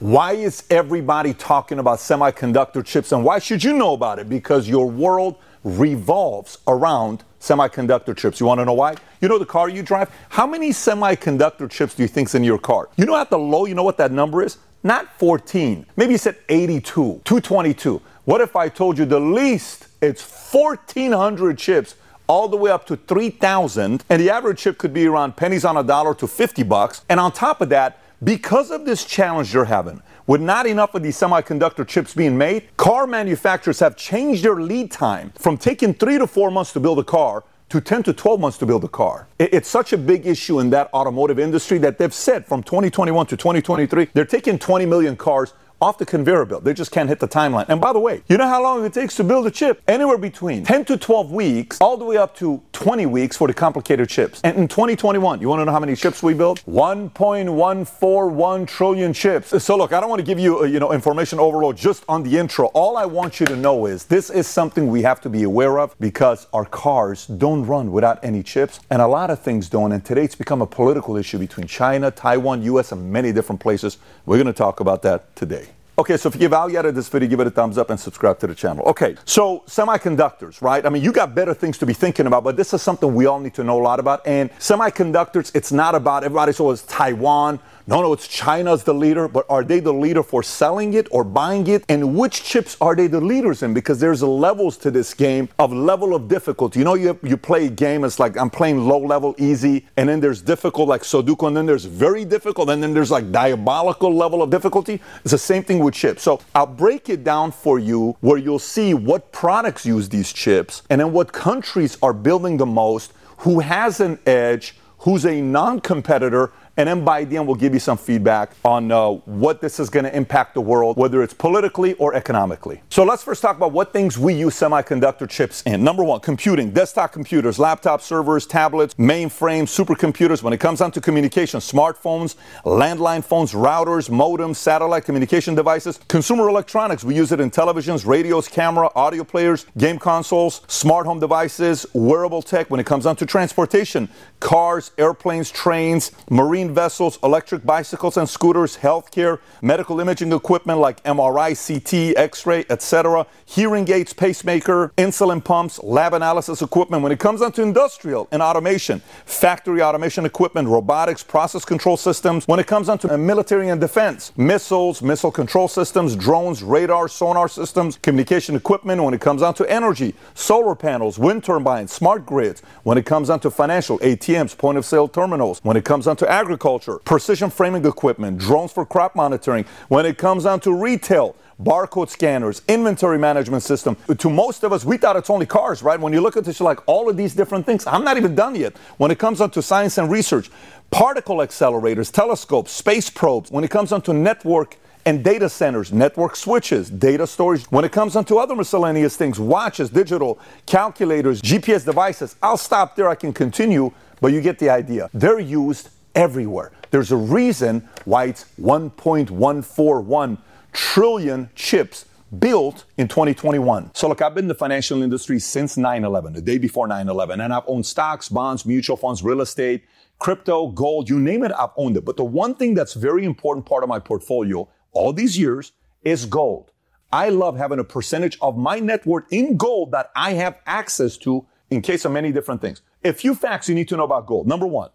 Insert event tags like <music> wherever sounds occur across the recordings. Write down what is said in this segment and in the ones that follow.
Why is everybody talking about semiconductor chips and why should you know about it? Because your world revolves around semiconductor chips. You want to know why? You know the car you drive? How many semiconductor chips do you think's in your car? You know at the low, you know what that number is? Not 14. Maybe you said 82, 222. What if I told you the least it's 1400 chips all the way up to 3000 and the average chip could be around pennies on a dollar to 50 bucks. And on top of that, because of this challenge you're having, with not enough of these semiconductor chips being made, car manufacturers have changed their lead time from taking three to four months to build a car to 10 to 12 months to build a car. It's such a big issue in that automotive industry that they've said from 2021 to 2023, they're taking 20 million cars off the conveyor belt. They just can't hit the timeline. And by the way, you know how long it takes to build a chip? Anywhere between 10 to 12 weeks, all the way up to 20 weeks for the complicated chips. And in 2021, you want to know how many chips we built? 1.141 trillion chips. So look, I don't want to give you, uh, you know, information overload just on the intro. All I want you to know is this is something we have to be aware of because our cars don't run without any chips, and a lot of things don't. And today it's become a political issue between China, Taiwan, US, and many different places. We're going to talk about that today. Okay, so if you value out of this video, give it a thumbs up and subscribe to the channel. Okay, so semiconductors, right? I mean, you got better things to be thinking about, but this is something we all need to know a lot about. And semiconductors, it's not about everybody says Taiwan no, no, it's China's the leader, but are they the leader for selling it or buying it? And which chips are they the leaders in? Because there's levels to this game of level of difficulty. You know, you, you play a game, it's like I'm playing low level, easy, and then there's difficult like Sudoku, and then there's very difficult, and then there's like diabolical level of difficulty. It's the same thing with chips. So I'll break it down for you where you'll see what products use these chips and then what countries are building the most, who has an edge, who's a non competitor, and then by the end, we'll give you some feedback on uh, what this is going to impact the world, whether it's politically or economically. So let's first talk about what things we use semiconductor chips in. Number one, computing, desktop computers, laptop servers, tablets, mainframes, supercomputers. When it comes down to communication, smartphones, landline phones, routers, modems, satellite communication devices, consumer electronics. We use it in televisions, radios, camera, audio players, game consoles, smart home devices, wearable tech. When it comes down to transportation, cars, airplanes, trains, marine marine vessels, electric bicycles and scooters, healthcare, medical imaging equipment like MRI, CT, X-ray, etc., hearing aids, pacemaker, insulin pumps, lab analysis equipment. When it comes down to industrial and automation, factory automation equipment, robotics, process control systems. When it comes down to uh, military and defense, missiles, missile control systems, drones, radar, sonar systems, communication equipment. When it comes down to energy, solar panels, wind turbines, smart grids. When it comes down to financial, ATMs, point of sale terminals. When it comes down to agriculture, agriculture, precision farming equipment, drones for crop monitoring. When it comes down to retail, barcode scanners, inventory management system. To most of us, we thought it's only cars, right? When you look at this, you're like, all of these different things. I'm not even done yet. When it comes down to science and research, particle accelerators, telescopes, space probes, when it comes down to network and data centers, network switches, data storage. When it comes down to other miscellaneous things, watches, digital, calculators, GPS devices, I'll stop there. I can continue, but you get the idea. They're used everywhere. There's a reason why it's 1.141 trillion chips built in 2021. So look, I've been in the financial industry since 9/11, the day before 9/11, and I've owned stocks, bonds, mutual funds, real estate, crypto, gold, you name it, I've owned it. But the one thing that's very important part of my portfolio all these years is gold. I love having a percentage of my net worth in gold that I have access to in case of many different things. A few facts you need to know about gold. Number one,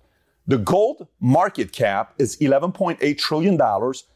the gold market cap is $11.8 trillion.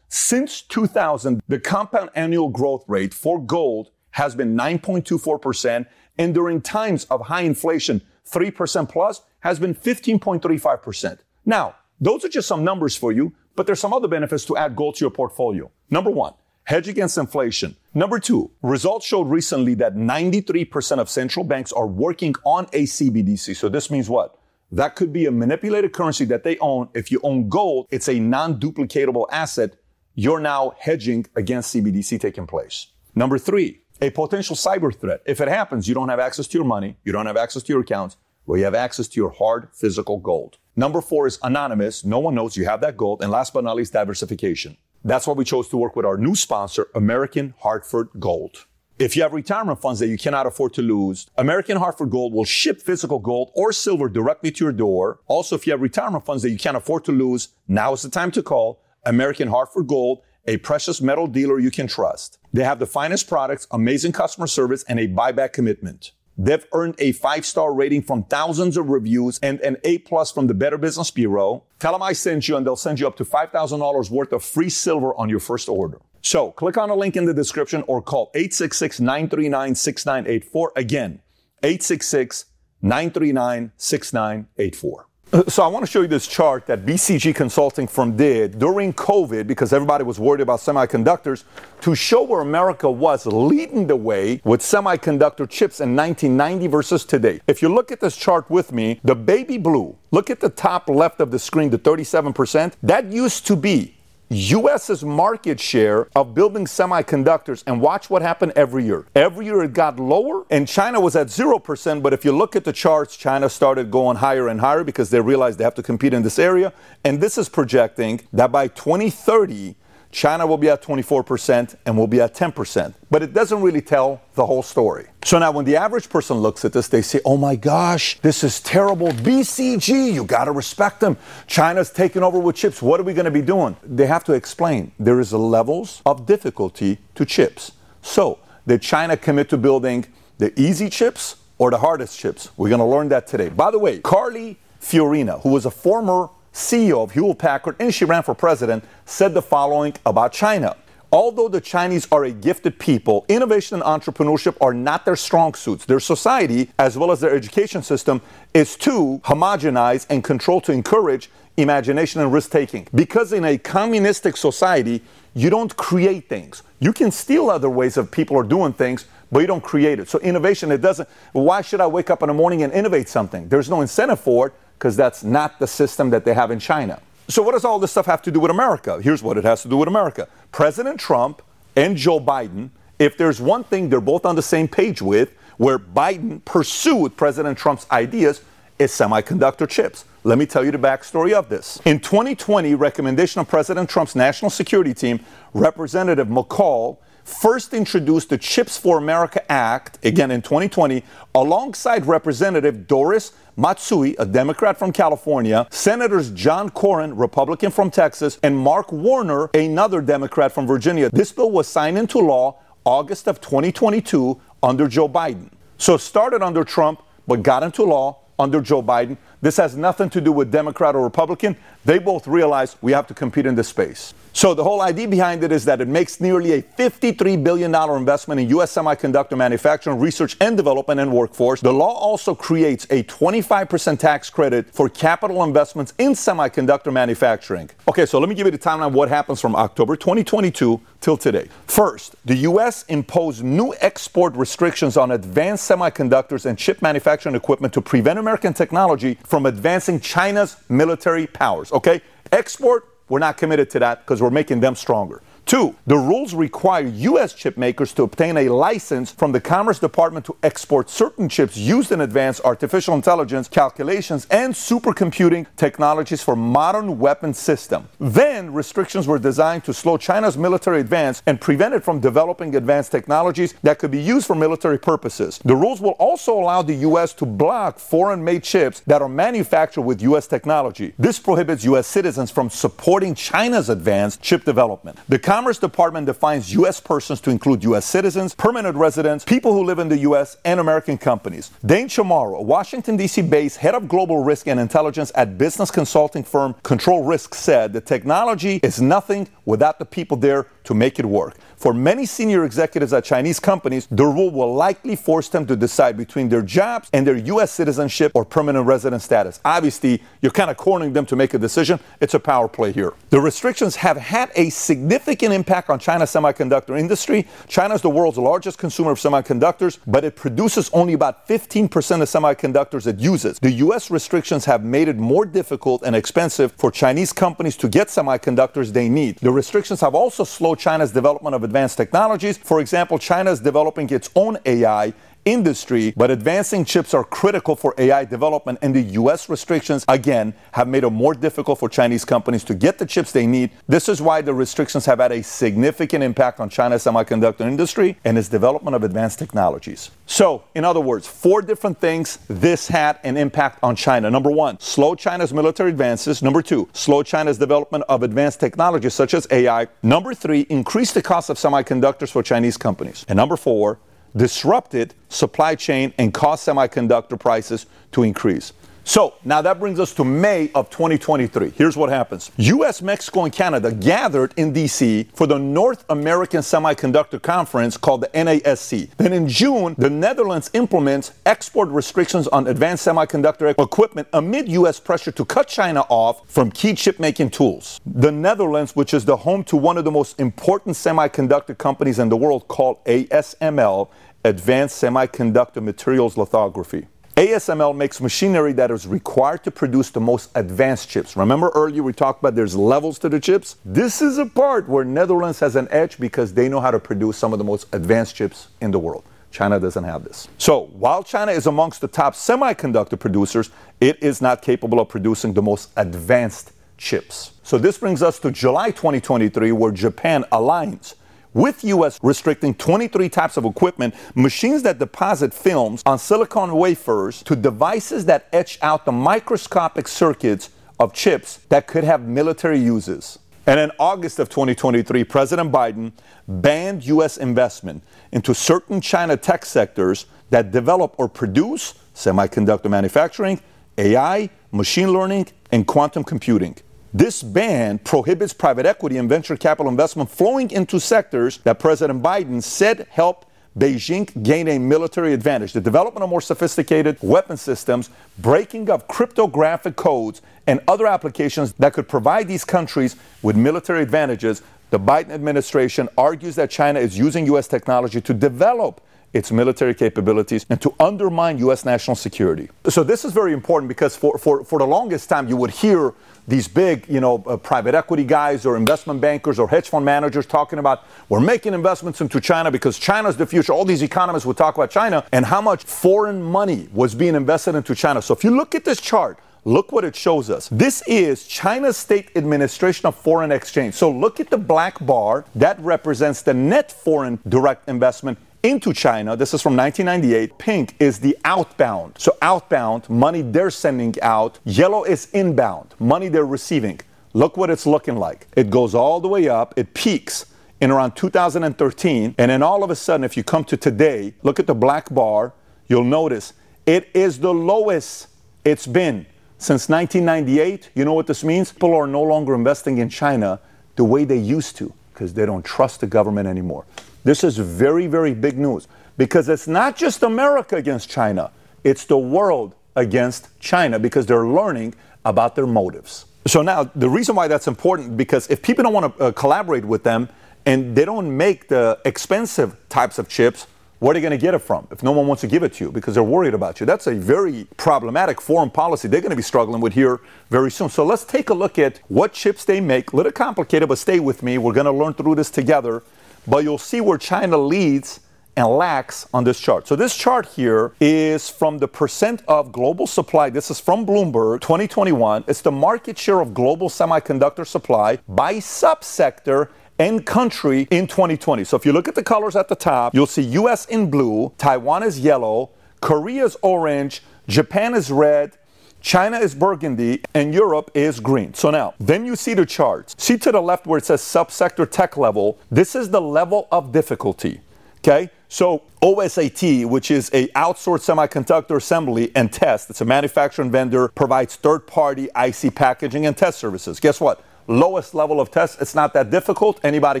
Since 2000, the compound annual growth rate for gold has been 9.24%, and during times of high inflation, 3% plus has been 15.35%. Now, those are just some numbers for you, but there's some other benefits to add gold to your portfolio. Number one, hedge against inflation. Number two, results showed recently that 93% of central banks are working on a CBDC. So this means what? That could be a manipulated currency that they own. If you own gold, it's a non-duplicatable asset. You're now hedging against CBDC taking place. Number three, a potential cyber threat. If it happens, you don't have access to your money. You don't have access to your accounts. Well, you have access to your hard physical gold. Number four is anonymous. No one knows you have that gold. And last but not least, diversification. That's why we chose to work with our new sponsor, American Hartford Gold. If you have retirement funds that you cannot afford to lose, American Hartford Gold will ship physical gold or silver directly to your door. Also, if you have retirement funds that you can't afford to lose, now is the time to call American Hartford Gold a precious metal dealer you can trust. They have the finest products, amazing customer service, and a buyback commitment. They've earned a five star rating from thousands of reviews and an A plus from the Better Business Bureau. Tell them I sent you and they'll send you up to $5,000 worth of free silver on your first order. So click on a link in the description or call 866-939-6984. Again, 866 939 6984. Uh, so I want to show you this chart that BCG Consulting Firm did during COVID because everybody was worried about semiconductors to show where America was leading the way with semiconductor chips in 1990 versus today. If you look at this chart with me, the baby blue, look at the top left of the screen, the 37%, that used to be US's market share of building semiconductors and watch what happened every year. Every year it got lower and China was at 0%, but if you look at the charts, China started going higher and higher because they realized they have to compete in this area. And this is projecting that by 2030, China will be at 24% and will be at 10%. But it doesn't really tell the whole story. So now, when the average person looks at this, they say, oh my gosh, this is terrible. BCG, you got to respect them. China's taking over with chips. What are we going to be doing? They have to explain there is levels of difficulty to chips. So, did China commit to building the easy chips or the hardest chips? We're going to learn that today. By the way, Carly Fiorina, who was a former CEO of Hewlett Packard, and she ran for president, said the following about China. Although the Chinese are a gifted people, innovation and entrepreneurship are not their strong suits. Their society, as well as their education system, is too homogenized and controlled to encourage imagination and risk taking. Because in a communistic society, you don't create things. You can steal other ways of people are doing things, but you don't create it. So innovation, it doesn't. Why should I wake up in the morning and innovate something? There's no incentive for it because that's not the system that they have in China. So, what does all this stuff have to do with America? Here's what it has to do with America President Trump and Joe Biden, if there's one thing they're both on the same page with, where Biden pursued President Trump's ideas, is semiconductor chips. Let me tell you the backstory of this. In 2020, recommendation of President Trump's national security team, Representative McCall first introduced the Chips for America Act, again in 2020, alongside Representative Doris Matsui, a Democrat from California, Senators John Cornyn, Republican from Texas, and Mark Warner, another Democrat from Virginia. This bill was signed into law August of 2022 under Joe Biden. So it started under Trump, but got into law under Joe Biden. This has nothing to do with Democrat or Republican. They both realize we have to compete in this space. So the whole idea behind it is that it makes nearly a $53 billion investment in U.S. semiconductor manufacturing, research and development and workforce. The law also creates a 25% tax credit for capital investments in semiconductor manufacturing. Okay, so let me give you the timeline what happens from October 2022 till today. First, the U.S. imposed new export restrictions on advanced semiconductors and chip manufacturing equipment to prevent American technology from advancing China's military powers. Okay, export we're not committed to that because we're making them stronger. Two, the rules require U.S. chip makers to obtain a license from the Commerce Department to export certain chips used in advanced artificial intelligence calculations and supercomputing technologies for modern weapon system. Then, restrictions were designed to slow China's military advance and prevent it from developing advanced technologies that could be used for military purposes. The rules will also allow the U.S. to block foreign-made chips that are manufactured with U.S. technology. This prohibits U.S. citizens from supporting China's advanced chip development. The Commerce Department defines U.S. persons to include U.S. citizens, permanent residents, people who live in the U.S., and American companies. Dane Chamorro, Washington, D.C. based head of global risk and intelligence at business consulting firm Control Risk, said the technology is nothing without the people there to make it work. For many senior executives at Chinese companies, the rule will likely force them to decide between their jobs and their U.S. citizenship or permanent resident status. Obviously, you're kind of cornering them to make a decision. It's a power play here. The restrictions have had a significant impact on China's semiconductor industry. China is the world's largest consumer of semiconductors, but it produces only about 15% of semiconductors it uses. The U.S. restrictions have made it more difficult and expensive for Chinese companies to get semiconductors they need. The restrictions have also slowed China's development of advanced technologies. For example, China is developing its own AI industry, but advancing chips are critical for AI development, and the US restrictions, again, have made it more difficult for Chinese companies to get the chips they need. This is why the restrictions have had a significant impact on China's semiconductor industry and its development of advanced technologies. So, in other words, four different things this had an impact on China. Number one, slow China's military advances. Number two, slow China's development of advanced technologies such as AI. Number three, increase the cost of semiconductors for Chinese companies. And number four, disrupted supply chain and caused semiconductor prices to increase. So now that brings us to May of 2023. Here's what happens US, Mexico, and Canada gathered in DC for the North American Semiconductor Conference called the NASC. Then in June, the Netherlands implements export restrictions on advanced semiconductor equipment amid US pressure to cut China off from key chip making tools. The Netherlands, which is the home to one of the most important semiconductor companies in the world called ASML, Advanced Semiconductor Materials Lithography. ASML makes machinery that is required to produce the most advanced chips. Remember earlier we talked about there's levels to the chips? This is a part where Netherlands has an edge because they know how to produce some of the most advanced chips in the world. China doesn't have this. So, while China is amongst the top semiconductor producers, it is not capable of producing the most advanced chips. So, this brings us to July 2023, where Japan aligns with US restricting 23 types of equipment, machines that deposit films on silicon wafers to devices that etch out the microscopic circuits of chips that could have military uses. And in August of 2023, President Biden banned US investment into certain China tech sectors that develop or produce semiconductor manufacturing, AI, machine learning, and quantum computing. This ban prohibits private equity and venture capital investment flowing into sectors that President Biden said help Beijing gain a military advantage. The development of more sophisticated weapon systems, breaking of cryptographic codes, and other applications that could provide these countries with military advantages. The Biden administration argues that China is using U.S. technology to develop its military capabilities and to undermine U.S. national security. So this is very important because for, for, for the longest time you would hear these big, you know, uh, private equity guys or investment bankers or hedge fund managers talking about we're making investments into China because China's the future. All these economists would talk about China and how much foreign money was being invested into China. So if you look at this chart, Look what it shows us. This is China's State Administration of Foreign Exchange. So look at the black bar. That represents the net foreign direct investment into China. This is from 1998. Pink is the outbound. So, outbound, money they're sending out. Yellow is inbound, money they're receiving. Look what it's looking like. It goes all the way up, it peaks in around 2013. And then all of a sudden, if you come to today, look at the black bar, you'll notice it is the lowest it's been since 1998. You know what this means? People are no longer investing in China the way they used to because they don't trust the government anymore. This is very, very big news because it's not just America against China, it's the world against China because they're learning about their motives. So now the reason why that's important because if people don't want to uh, collaborate with them and they don't make the expensive types of chips, where are they going to get it from if no one wants to give it to you because they're worried about you? That's a very problematic foreign policy they're going to be struggling with here very soon. So let's take a look at what chips they make. A little complicated, but stay with me. We're going to learn through this together but you'll see where China leads and lacks on this chart. So this chart here is from the percent of global supply. This is from Bloomberg 2021. It's the market share of global semiconductor supply by subsector and country in 2020. So if you look at the colors at the top, you'll see US in blue, Taiwan is yellow, Korea is orange, Japan is red, China is burgundy and Europe is green. So now, then you see the charts. See to the left where it says subsector tech level. This is the level of difficulty. Okay? So OSAT, which is a outsourced semiconductor assembly and test, it's a manufacturing vendor, provides third-party IC packaging and test services. Guess what? Lowest level of test, it's not that difficult. Anybody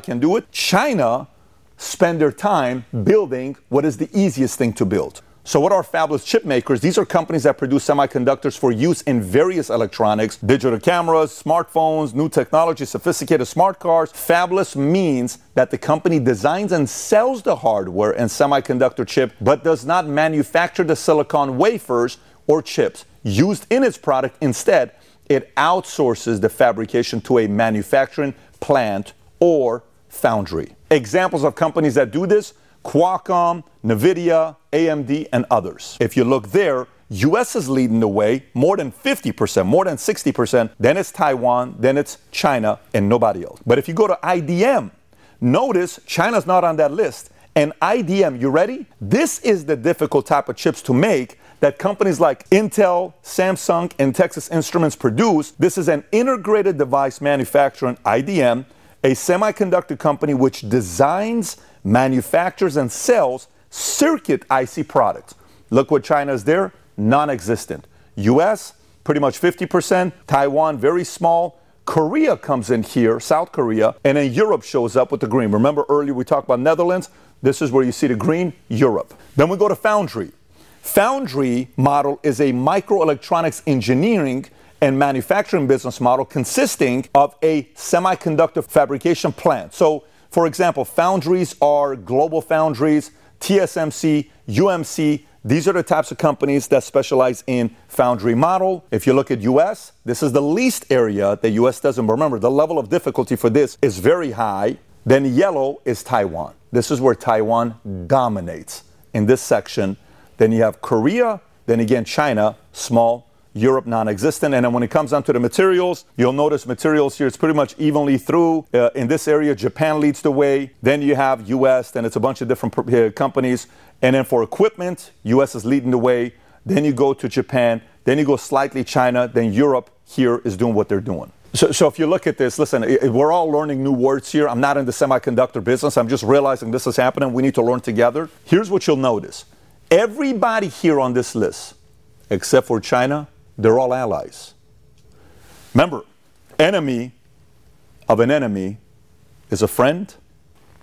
can do it. China spend their time building what is the easiest thing to build. So, what are fabless chip makers? These are companies that produce semiconductors for use in various electronics, digital cameras, smartphones, new technology, sophisticated smart cars. Fabless means that the company designs and sells the hardware and semiconductor chip, but does not manufacture the silicon wafers or chips used in its product. Instead, it outsources the fabrication to a manufacturing plant or foundry. Examples of companies that do this Qualcomm, Nvidia, AMD, and others. If you look there, US is leading the way, more than 50%, more than 60%. Then it's Taiwan, then it's China, and nobody else. But if you go to IDM, notice China's not on that list. And IDM, you ready? This is the difficult type of chips to make that companies like Intel, Samsung, and Texas Instruments produce. This is an integrated device manufacturer, IDM, a semiconductor company which designs, manufactures, and sells circuit IC products. Look what China is there non existent. US, pretty much 50%. Taiwan, very small. Korea comes in here, South Korea, and then Europe shows up with the green. Remember earlier we talked about Netherlands? This is where you see the green, Europe. Then we go to Foundry. Foundry model is a microelectronics engineering and manufacturing business model consisting of a semiconductor fabrication plant. So, for example, foundries are GlobalFoundries, TSMC, UMC. These are the types of companies that specialize in foundry model. If you look at US, this is the least area that US doesn't. Remember, the level of difficulty for this is very high. Then yellow is Taiwan. This is where Taiwan dominates in this section. Then you have Korea, then again China, small, Europe non-existent. And then when it comes down to the materials, you'll notice materials here, it's pretty much evenly through. Uh, in this area, Japan leads the way. Then you have US, then it's a bunch of different uh, companies. And then for equipment, US is leading the way. Then you go to Japan. Then you go slightly China. Then Europe here is doing what they're doing. So, so if you look at this, listen, we're all learning new words here. I'm not in the semiconductor business. I'm just realizing this is happening. We need to learn together. Here's what you'll notice everybody here on this list, except for China, they're all allies. Remember, enemy of an enemy is a friend.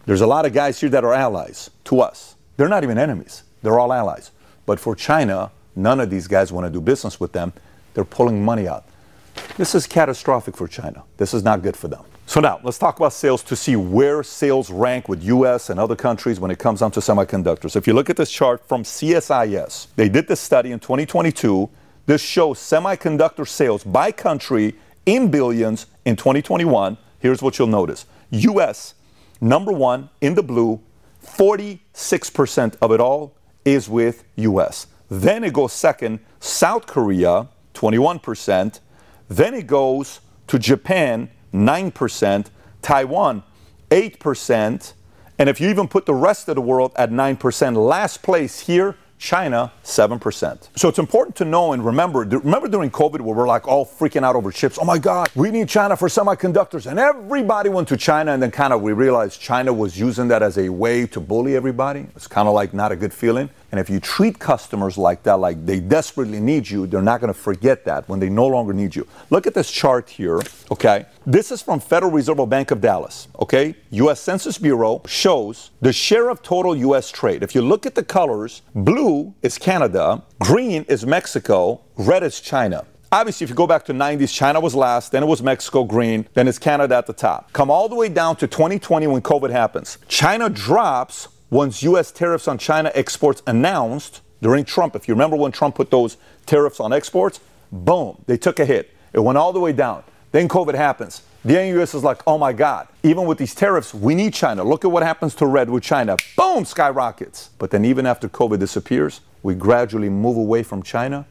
There's a lot of guys here that are allies to us. They're not even enemies, they're all allies. But for China, none of these guys want to do business with them. They're pulling money out. This is catastrophic for China. This is not good for them. So now let's talk about sales to see where sales rank with US and other countries when it comes down to semiconductors. If you look at this chart from CSIS, they did this study in 2022 this shows semiconductor sales by country in billions in 2021. Here's what you'll notice US, number one in the blue, 46% of it all is with US. Then it goes second, South Korea, 21%. Then it goes to Japan, 9%, Taiwan, 8%. And if you even put the rest of the world at 9%, last place here, China, 7%. So it's important to know and remember, remember during COVID where we're like all freaking out over chips? Oh my God, we need China for semiconductors. And everybody went to China and then kind of we realized China was using that as a way to bully everybody. It's kind of like not a good feeling. And if you treat customers like that, like they desperately need you, they're not going to forget that when they no longer need you. Look at this chart here, okay? This is from Federal Reserve Bank of Dallas, okay? US Census Bureau shows the share of total US trade. If you look at the colors, blue is Canada, green is Mexico, red is China. Obviously, if you go back to 90s, China was last, then it was Mexico green, then it's Canada at the top. Come all the way down to 2020 when COVID happens. China drops once U.S. tariffs on China exports announced during Trump, if you remember when Trump put those tariffs on exports, boom, they took a hit. It went all the way down. Then COVID happens. The U.S. is like, oh my God, even with these tariffs, we need China. Look at what happens to red with China. Boom, skyrockets. But then even after COVID disappears, we gradually move away from China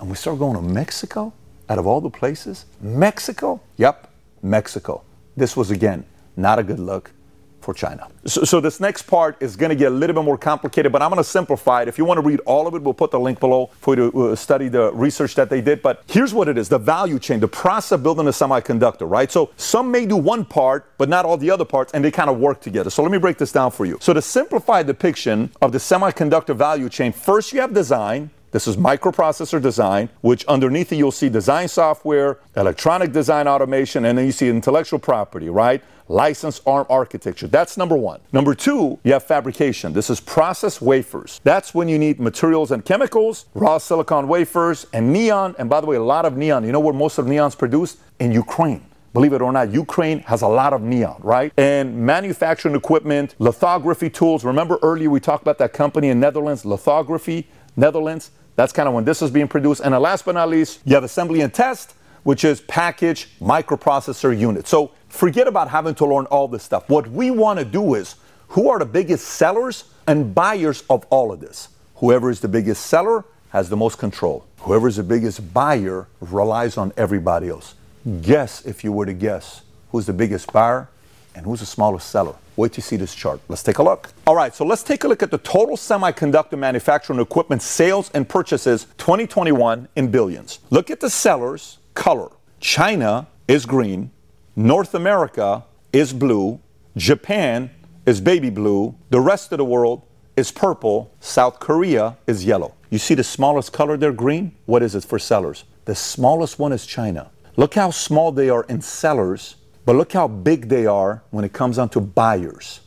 and we start going to Mexico out of all the places. Mexico? Yep, Mexico. This was again not a good look for China. So, so this next part is going to get a little bit more complicated, but I'm going to simplify it. If you want to read all of it, we'll put the link below for you to uh, study the research that they did. But here's what it is the value chain, the process of building a semiconductor, right? So some may do one part, but not all the other parts, and they kind of work together. So let me break this down for you. So to simplify depiction of the semiconductor value chain, first you have design, this is microprocessor design, which underneath it you'll see design software, electronic design automation, and then you see intellectual property, right? License ARM architecture. That's number one. Number two, you have fabrication. This is process wafers. That's when you need materials and chemicals, raw silicon wafers, and neon. And by the way, a lot of neon. You know where most of neon's produced? In Ukraine. Believe it or not, Ukraine has a lot of neon, right? And manufacturing equipment, lithography tools. Remember earlier we talked about that company in Netherlands, lithography, Netherlands. That's kind of when this is being produced. And last but not least, you have assembly and test, which is package microprocessor unit. So forget about having to learn all this stuff. What we want to do is who are the biggest sellers and buyers of all of this. Whoever is the biggest seller has the most control. Whoever is the biggest buyer relies on everybody else. Guess if you were to guess who's the biggest buyer and who's the smallest seller. Wait to see this chart. Let's take a look. All right, so let's take a look at the total semiconductor manufacturing equipment sales and purchases 2021 in billions. Look at the sellers color. China is green, North America is blue, Japan is baby blue, the rest of the world is purple, South Korea is yellow. You see the smallest color there, green? What is it for sellers? The smallest one is China. Look how small they are in sellers but look how big they are when it comes down to buyers.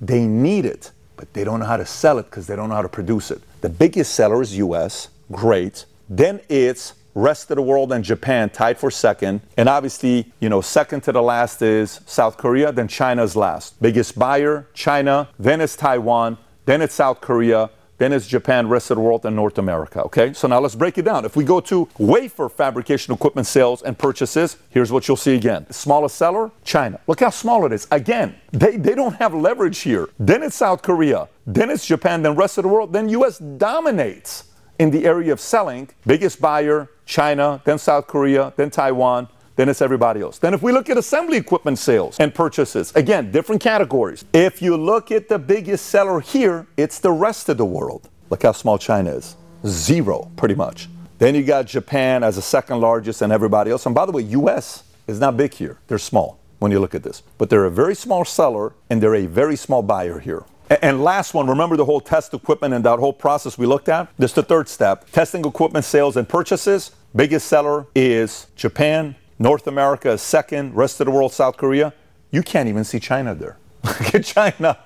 They need it, but they don't know how to sell it because they don't know how to produce it. The biggest seller is US, great. Then it's rest of the world and Japan tied for second. And obviously, you know, second to the last is South Korea, then China's last. Biggest buyer, China, then it's Taiwan, then it's South Korea, then it's Japan, rest of the world, and North America. Okay, so now let's break it down. If we go to wafer fabrication equipment sales and purchases, here's what you'll see again. Smallest seller, China. Look how small it is. Again, they, they don't have leverage here. Then it's South Korea, then it's Japan, then rest of the world, then US dominates in the area of selling. Biggest buyer, China, then South Korea, then Taiwan, then it's everybody else. Then if we look at assembly equipment sales and purchases, again, different categories. If you look at the biggest seller here, it's the rest of the world. Look how small China is. Zero, pretty much. Then you got Japan as the second largest and everybody else. And by the way, US is not big here. They're small when you look at this. But they're a very small seller and they're a very small buyer here. And last one, remember the whole test equipment and that whole process we looked at? This is the third step. Testing equipment sales and purchases. Biggest seller is Japan, North America is second, rest of the world, South Korea. You can't even see China there. <laughs> Look at China.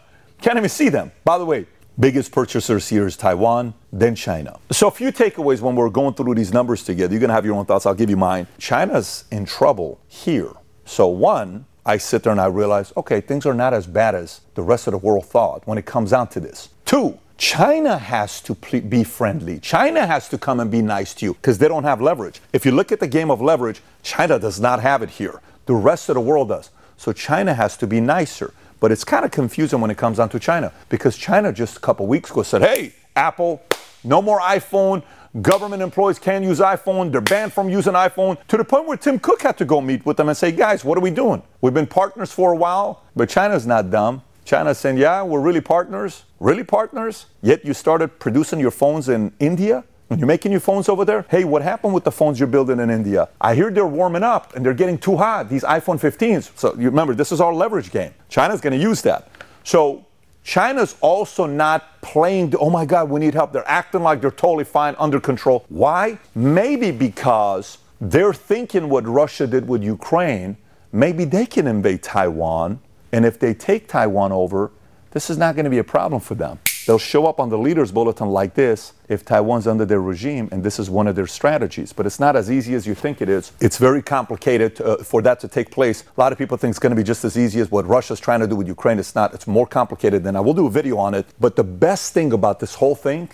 Can't even see them. By the way, biggest purchasers here is Taiwan, then China. So a few takeaways when we're going through these numbers together. You're gonna have your own thoughts. I'll give you mine. China's in trouble here. So one, I sit there and I realize, okay, things are not as bad as the rest of the world thought when it comes down to this. Two, China has to be friendly. China has to come and be nice to you because they don't have leverage. If you look at the game of leverage, China does not have it here. The rest of the world does. So China has to be nicer. But it's kind of confusing when it comes down to China because China just a couple weeks ago said, hey, Apple, no more iPhone. Government employees can't use iPhone. They're banned from using iPhone to the point where Tim Cook had to go meet with them and say, guys, what are we doing? We've been partners for a while, but China's not dumb. China's saying, yeah, we're really partners. Really partners? Yet you started producing your phones in India? You're making your phones over there? Hey, what happened with the phones you're building in India? I hear they're warming up and they're getting too hot, these iPhone 15s. So you remember, this is our leverage game. China's going to use that. So China's also not playing the, oh my God, we need help. They're acting like they're totally fine, under control. Why? Maybe because they're thinking what Russia did with Ukraine. Maybe they can invade Taiwan and if they take Taiwan over, this is not going to be a problem for them. They'll show up on the leaders' bulletin like this if Taiwan's under their regime, and this is one of their strategies. But it's not as easy as you think it is. It's very complicated uh, for that to take place. A lot of people think it's going to be just as easy as what Russia's trying to do with Ukraine. It's not. It's more complicated than I will do a video on it. But the best thing about this whole thing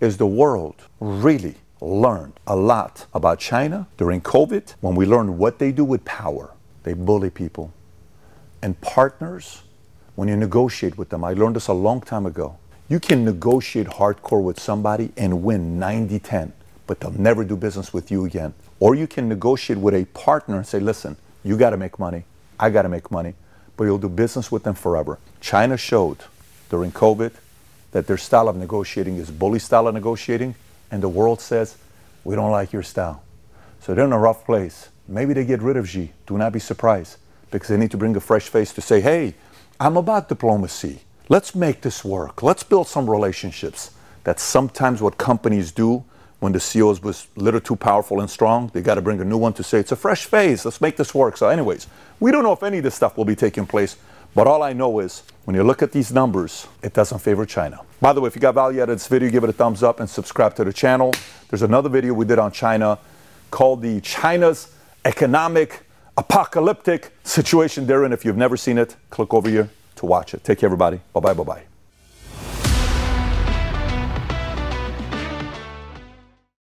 is the world really learned a lot about China during COVID when we learned what they do with power. They bully people and partners, when you negotiate with them, I learned this a long time ago. You can negotiate hardcore with somebody and win 90 10, but they'll never do business with you again. Or you can negotiate with a partner and say, listen, you got to make money, I got to make money, but you'll do business with them forever. China showed during COVID that their style of negotiating is bully style of negotiating, and the world says, we don't like your style. So they're in a rough place. Maybe they get rid of Xi. Do not be surprised because they need to bring a fresh face to say, hey, I'm about diplomacy. Let's make this work. Let's build some relationships. That's sometimes what companies do when the CEOs was a little too powerful and strong. They got to bring a new one to say, it's a fresh phase. Let's make this work. So, anyways, we don't know if any of this stuff will be taking place. But all I know is when you look at these numbers, it doesn't favor China. By the way, if you got value out of this video, give it a thumbs up and subscribe to the channel. There's another video we did on China called the China's Economic apocalyptic situation they're in. If you've never seen it, click over here to watch it. Take care, everybody. Bye bye, bye bye.